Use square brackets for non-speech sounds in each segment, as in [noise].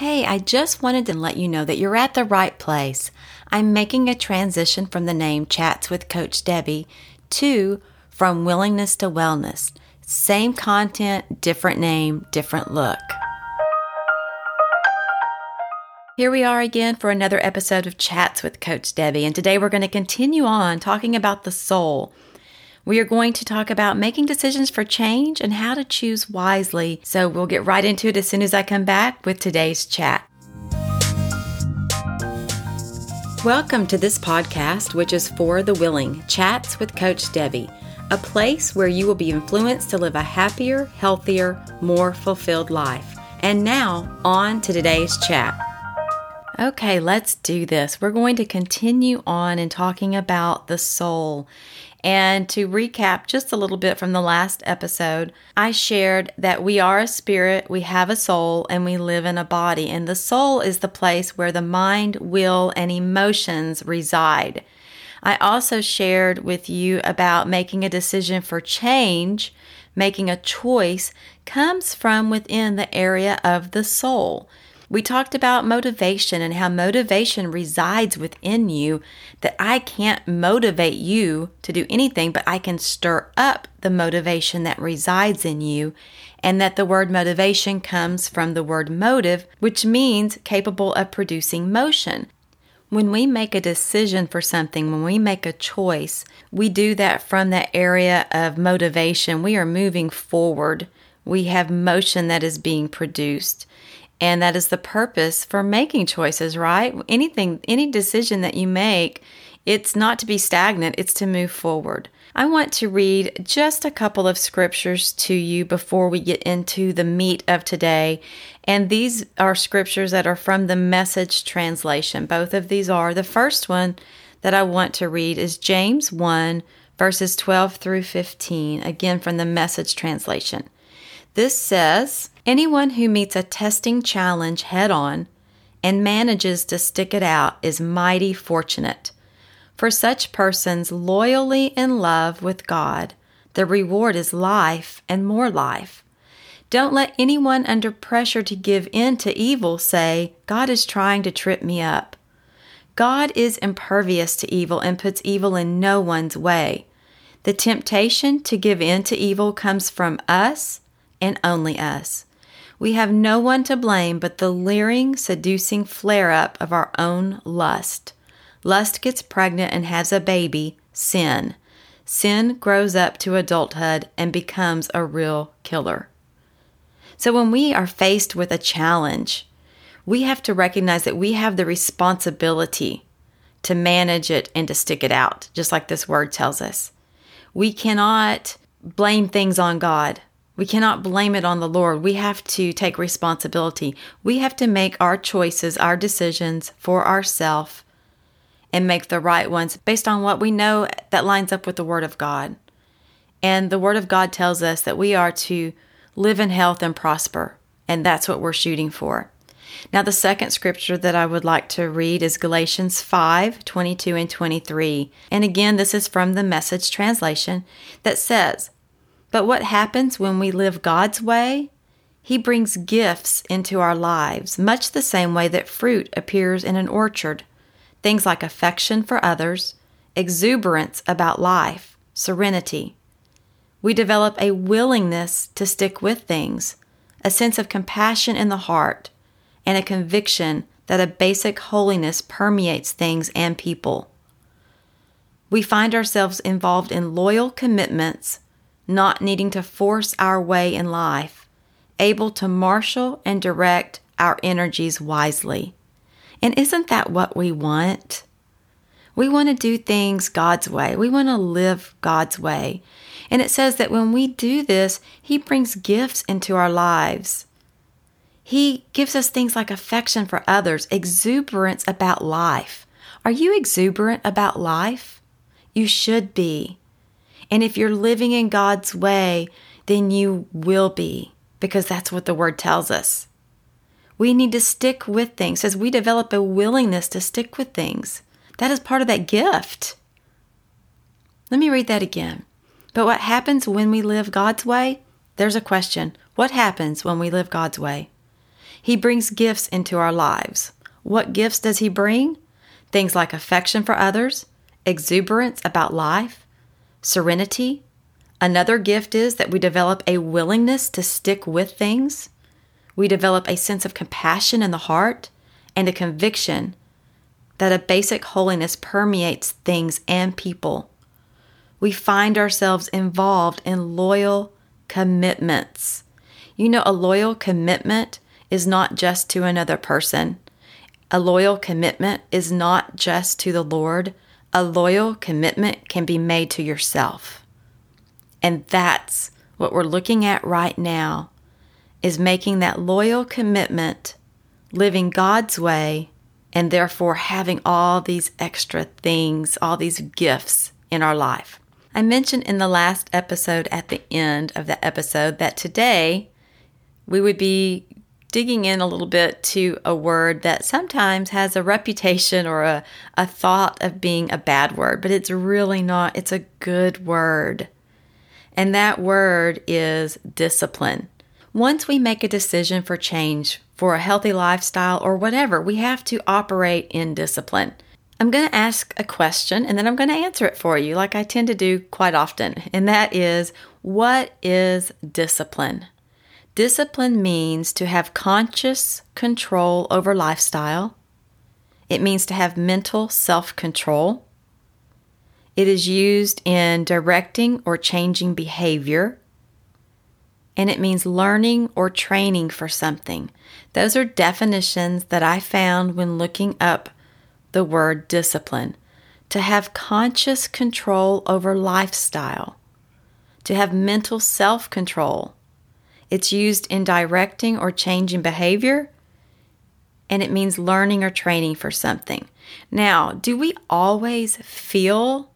Hey, I just wanted to let you know that you're at the right place. I'm making a transition from the name Chats with Coach Debbi to From Willingness to Wellness. Same content, different name, different look. Here we are again for another episode of Chats with Coach Debbi, and today we're going to continue on talking about the soul. We are going to talk about making decisions for change and how to choose wisely. So we'll get right into it as soon as I come back with today's chat. Welcome to this podcast, which is for the willing Chats with Coach Debbi, a place where you will be influenced to live a happier, healthier, more fulfilled life. And now, on to today's chat. Okay, let's do this. We're going to continue on in talking about the soul. And to recap just a little bit from the last episode, I shared that we are a spirit, we have a soul, and we live in a body. And the soul is the place where the mind, will, and emotions reside. I also shared with you about making a decision for change, making a choice comes from within the area of the soul. We talked about motivation and how motivation resides within you, that I can't motivate you to do anything, but I can stir up the motivation that resides in you, and that the word motivation comes from the word motive, which means capable of producing motion. When we make a decision for something, when we make a choice, we do that from that area of motivation. We are moving forward. We have motion that is being produced. And that is the purpose for making choices, right? Anything, any decision that you make, it's not to be stagnant, it's to move forward. I want to read just a couple of scriptures to you before we get into the meat of today. And these are scriptures that are from the message translation. Both of these are. The first one that I want to read is James 1, verses 12 through 15, again from the message translation. This says, Anyone who meets a testing challenge head on and manages to stick it out is mighty fortunate. For such persons loyally in love with God, the reward is life and more life. Don't let anyone under pressure to give in to evil say, God is trying to trip me up. God is impervious to evil and puts evil in no one's way. The temptation to give in to evil comes from us and only us. We have no one to blame but the leering, seducing flare up of our own lust. Lust gets pregnant and has a baby, sin. Sin grows up to adulthood and becomes a real killer. So when we are faced with a challenge, we have to recognize that we have the responsibility to manage it and to stick it out, just like this word tells us. We cannot blame things on God. We cannot blame it on the Lord. We have to take responsibility. We have to make our choices, our decisions for ourselves and make the right ones based on what we know that lines up with the Word of God. And the Word of God tells us that we are to live in health and prosper, and that's what we're shooting for. Now, the second scripture that I would like to read is Galatians 5 22 and 23. And again, this is from the message translation that says, but what happens when we live God's way? He brings gifts into our lives, much the same way that fruit appears in an orchard. Things like affection for others, exuberance about life, serenity. We develop a willingness to stick with things, a sense of compassion in the heart, and a conviction that a basic holiness permeates things and people. We find ourselves involved in loyal commitments not needing to force our way in life, able to marshal and direct our energies wisely. And isn't that what we want? We want to do things God's way. We want to live God's way. And it says that when we do this, He brings gifts into our lives. He gives us things like affection for others, exuberance about life. Are you exuberant about life? You should be. And if you're living in God's way, then you will be, because that's what the word tells us. We need to stick with things as we develop a willingness to stick with things. That is part of that gift. Let me read that again. But what happens when we live God's way? There's a question. What happens when we live God's way? He brings gifts into our lives. What gifts does He bring? Things like affection for others, exuberance about life, serenity. Another gift is that we develop a willingness to stick with things. We develop a sense of compassion in the heart and a conviction that a basic holiness permeates things and people. We find ourselves involved in loyal commitments. You know, a loyal commitment is not just to another person. A loyal commitment is not just to the Lord. A loyal commitment can be made to yourself. And that's what we're looking at right now is making that loyal commitment, living God's way, and therefore having all these extra things, all these gifts in our life. I mentioned in the last episode at the end of the episode that today we would be digging in a little bit to a word that sometimes has a reputation or a, a thought of being a bad word, but it's really not. It's a good word. And that word is discipline. Once we make a decision for change, for a healthy lifestyle, or whatever, we have to operate in discipline. I'm going to ask a question and then I'm going to answer it for you, like I tend to do quite often. And that is what is discipline? Discipline means to have conscious control over lifestyle, it means to have mental self control. It is used in directing or changing behavior. And it means learning or training for something. Those are definitions that I found when looking up the word discipline, to have conscious control over lifestyle, to have mental self control. It's used in directing or changing behavior, and it means learning or training for something. Now, do we always feel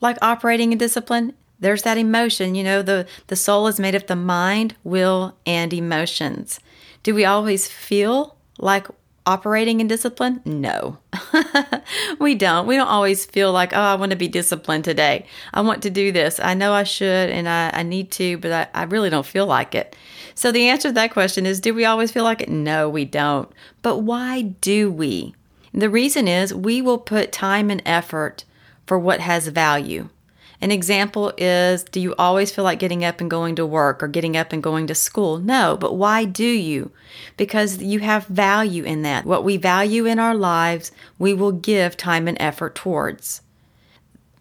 like operating in discipline? There's that emotion, you know, the, the soul is made of the mind, will, and emotions. Do we always feel like operating in discipline? No, [laughs] we don't. We don't always feel like, oh, I want to be disciplined today. I want to do this. I know I should and I, I need to, but I, I really don't feel like it. So the answer to that question is do we always feel like it? No, we don't. But why do we? The reason is we will put time and effort for what has value. An example is do you always feel like getting up and going to work or getting up and going to school? No, but why do you? Because you have value in that. What we value in our lives, we will give time and effort towards.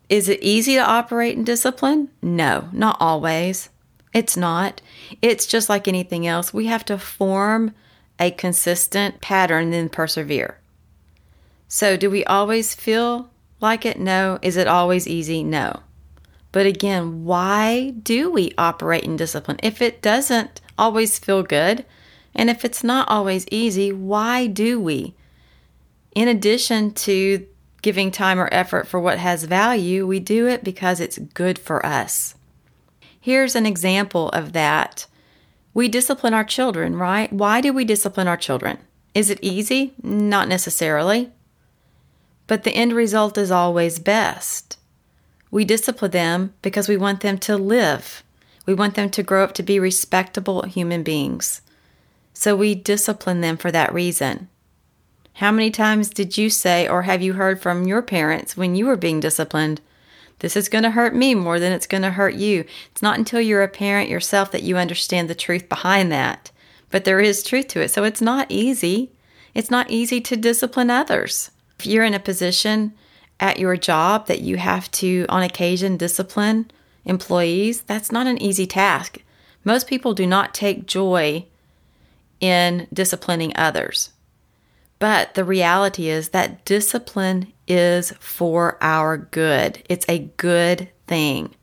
Is it easy to operate in discipline? No, not always. It's not. It's just like anything else. We have to form a consistent pattern and then persevere. So, do we always feel like it? No. Is it always easy? No. But again, why do we operate in discipline? If it doesn't always feel good, and if it's not always easy, why do we? In addition to giving time or effort for what has value, we do it because it's good for us. Here's an example of that. We discipline our children, right? Why do we discipline our children? Is it easy? Not necessarily. But the end result is always best. We discipline them because we want them to live. We want them to grow up to be respectable human beings. So we discipline them for that reason. How many times did you say or have you heard from your parents when you were being disciplined? This is going to hurt me more than it's going to hurt you. It's not until you're a parent yourself that you understand the truth behind that. But there is truth to it. So it's not easy. It's not easy to discipline others. If you're in a position at your job that you have to, on occasion, discipline employees, that's not an easy task. Most people do not take joy in disciplining others. But the reality is that discipline is for our good, it's a good thing.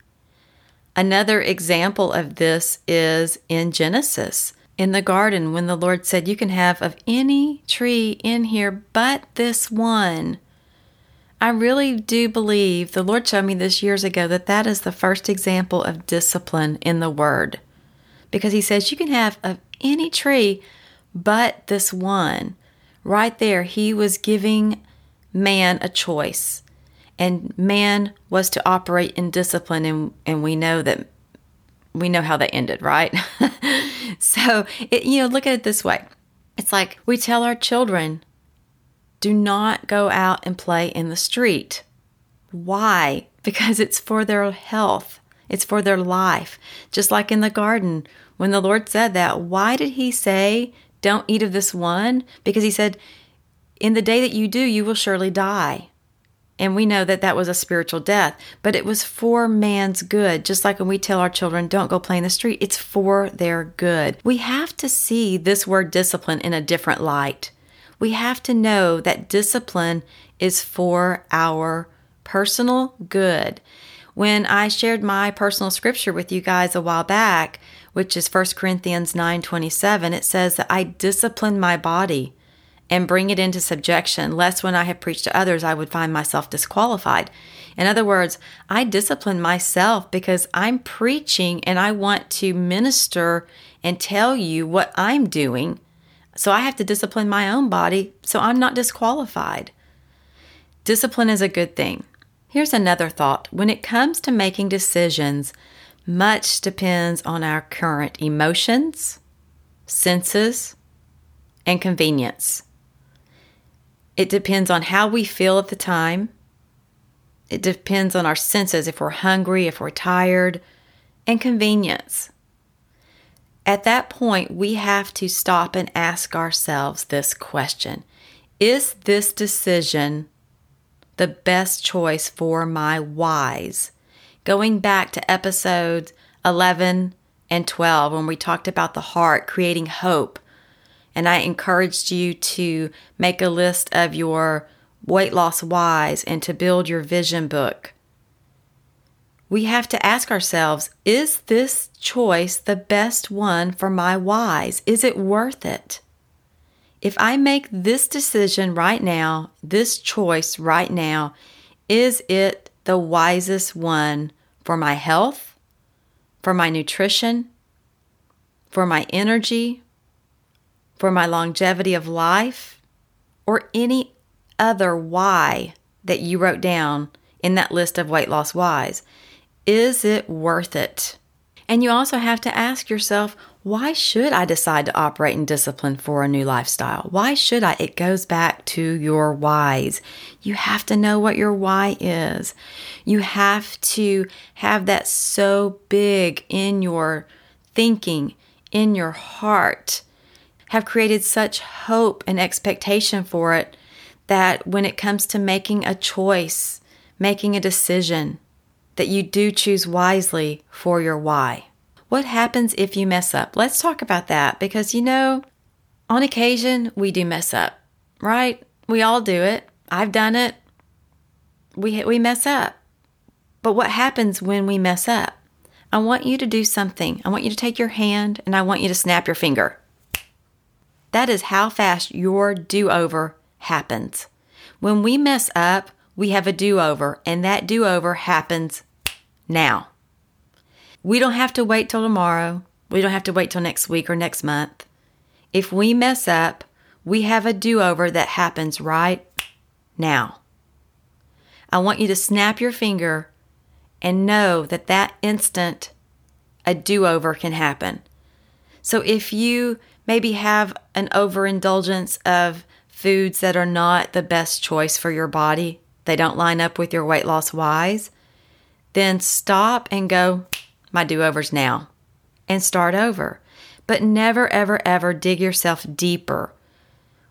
Another example of this is in Genesis. In the garden, when the Lord said, You can have of any tree in here but this one, I really do believe the Lord showed me this years ago that that is the first example of discipline in the Word. Because He says you can have of any tree but this one. Right there, He was giving man a choice. And man was to operate in discipline, and, and we know that we know how that ended, right? [laughs] so, it, you know, look at it this way It's like we tell our children, do not go out and play in the street. Why? Because it's for their health, it's for their life. Just like in the garden, when the Lord said that, why did He say, don't eat of this one? Because He said, in the day that you do, you will surely die. And we know that that was a spiritual death, but it was for man's good. Just like when we tell our children, don't go play in the street, it's for their good. We have to see this word discipline in a different light. We have to know that discipline is for our personal good. When I shared my personal scripture with you guys a while back, which is 1 Corinthians 9:27, it says that I discipline my body and bring it into subjection, lest when I have preached to others, I would find myself disqualified. In other words, I discipline myself because I'm preaching and I want to minister and tell you what I'm doing. So I have to discipline my own body so I'm not disqualified. Discipline is a good thing. Here's another thought when it comes to making decisions, much depends on our current emotions, senses, and convenience. It depends on how we feel at the time. It depends on our senses if we're hungry, if we're tired, and convenience. At that point, we have to stop and ask ourselves this question Is this decision the best choice for my whys? Going back to episodes 11 and 12, when we talked about the heart creating hope and I encouraged you to make a list of your weight loss whys and to build your vision book. We have to ask ourselves is this choice the best one for my whys? Is it worth it? If I make this decision right now, this choice right now, is it the wisest one for my health, for my nutrition, for my energy, for my longevity of life, or any other why that you wrote down in that list of weight loss whys. Is it worth it? And you also have to ask yourself, why should I decide to operate in discipline for a new lifestyle? Why should I? It goes back to your whys. You have to know what your why is. You have to have that so big in your thinking, in your heart, have created such hope and expectation for it that when it comes to making a choice, making a decision, that you do choose wisely for your why. What happens if you mess up? Let's talk about that because you know, on occasion we do mess up, right? We all do it. I've done it. We we mess up. But what happens when we mess up? I want you to do something. I want you to take your hand and I want you to snap your finger. That is how fast your do over happens. When we mess up, we have a do over, and that do over happens now. We don't have to wait till tomorrow. We don't have to wait till next week or next month. If we mess up, we have a do over that happens right now. I want you to snap your finger and know that that instant a do over can happen. So if you maybe have an overindulgence of foods that are not the best choice for your body, they don't line up with your weight loss whys, then stop and go, my do overs now, and start over. But never, ever, ever dig yourself deeper.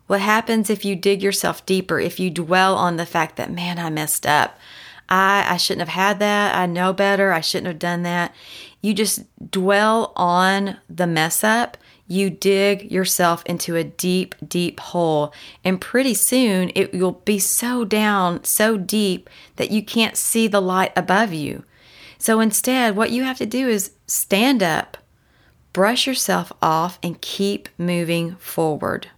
What happens if you dig yourself deeper, if you dwell on the fact that, man, I messed up? I, I shouldn't have had that. I know better. I shouldn't have done that. You just dwell on the mess up you dig yourself into a deep, deep hole. And pretty soon it will be so down, so deep that you can't see the light above you. So instead, what you have to do is stand up, brush yourself off, and keep moving forward.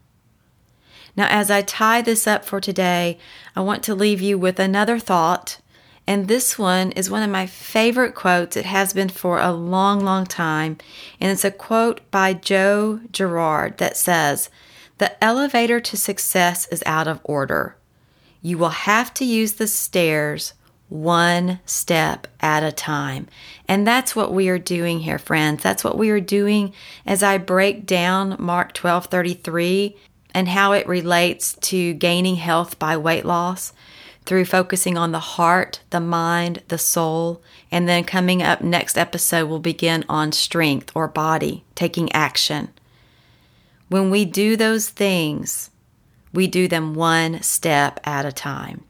Now, as I tie this up for today, I want to leave you with another thought and this one is one of my favorite quotes. It has been for a long, long time. And it's a quote by Joe Girard that says, The elevator to success is out of order. You will have to use the stairs one step at a time. And that's what we are doing here, friends. That's what we are doing as I break down Mark 12 33 and how it relates to gaining health by weight loss through focusing on the heart, the mind, the soul. And then coming up next episode, we'll begin on strength or body, taking action. When we do those things, we do them one step at a time.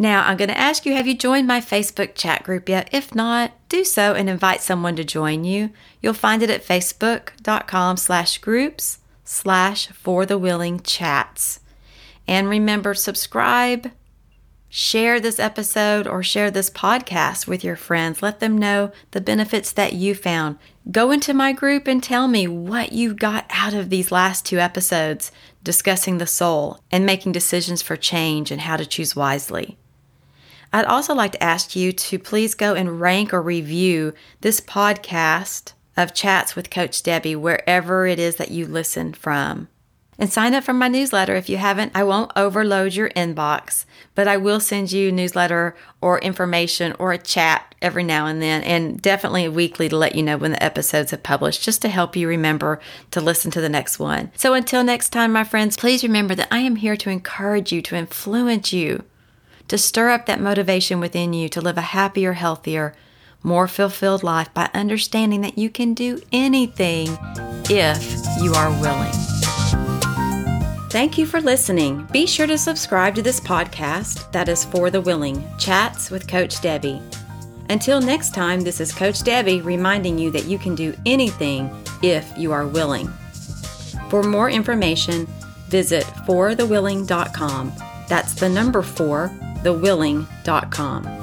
Now, I'm going to ask you have you joined my Facebook chat group yet? If not, do so and invite someone to join you. You'll find it at facebook.com slash groups slash for the willing chats. And remember, subscribe, share this episode or share this podcast with your friends. Let them know the benefits that you found. Go into my group and tell me what you got out of these last two episodes discussing the soul and making decisions for change and how to choose wisely. I'd also like to ask you to please go and rank or review this podcast of Chats with Coach Debbi wherever it is that you listen from. And sign up for my newsletter if you haven't. I won't overload your inbox, but I will send you newsletter or information or a chat every now and then, and definitely weekly to let you know when the episodes have published, just to help you remember to listen to the next one. So until next time, my friends, please remember that I am here to encourage you, to influence you, to stir up that motivation within you to live a happier, healthier, more fulfilled life by understanding that you can do anything if you are willing. Thank you for listening. Be sure to subscribe to this podcast that is for the willing Chats with Coach Debbi. Until next time, this is Coach Debbi reminding you that you can do anything if you are willing. For more information, visit forthewilling.com. That's the number four, thewilling.com.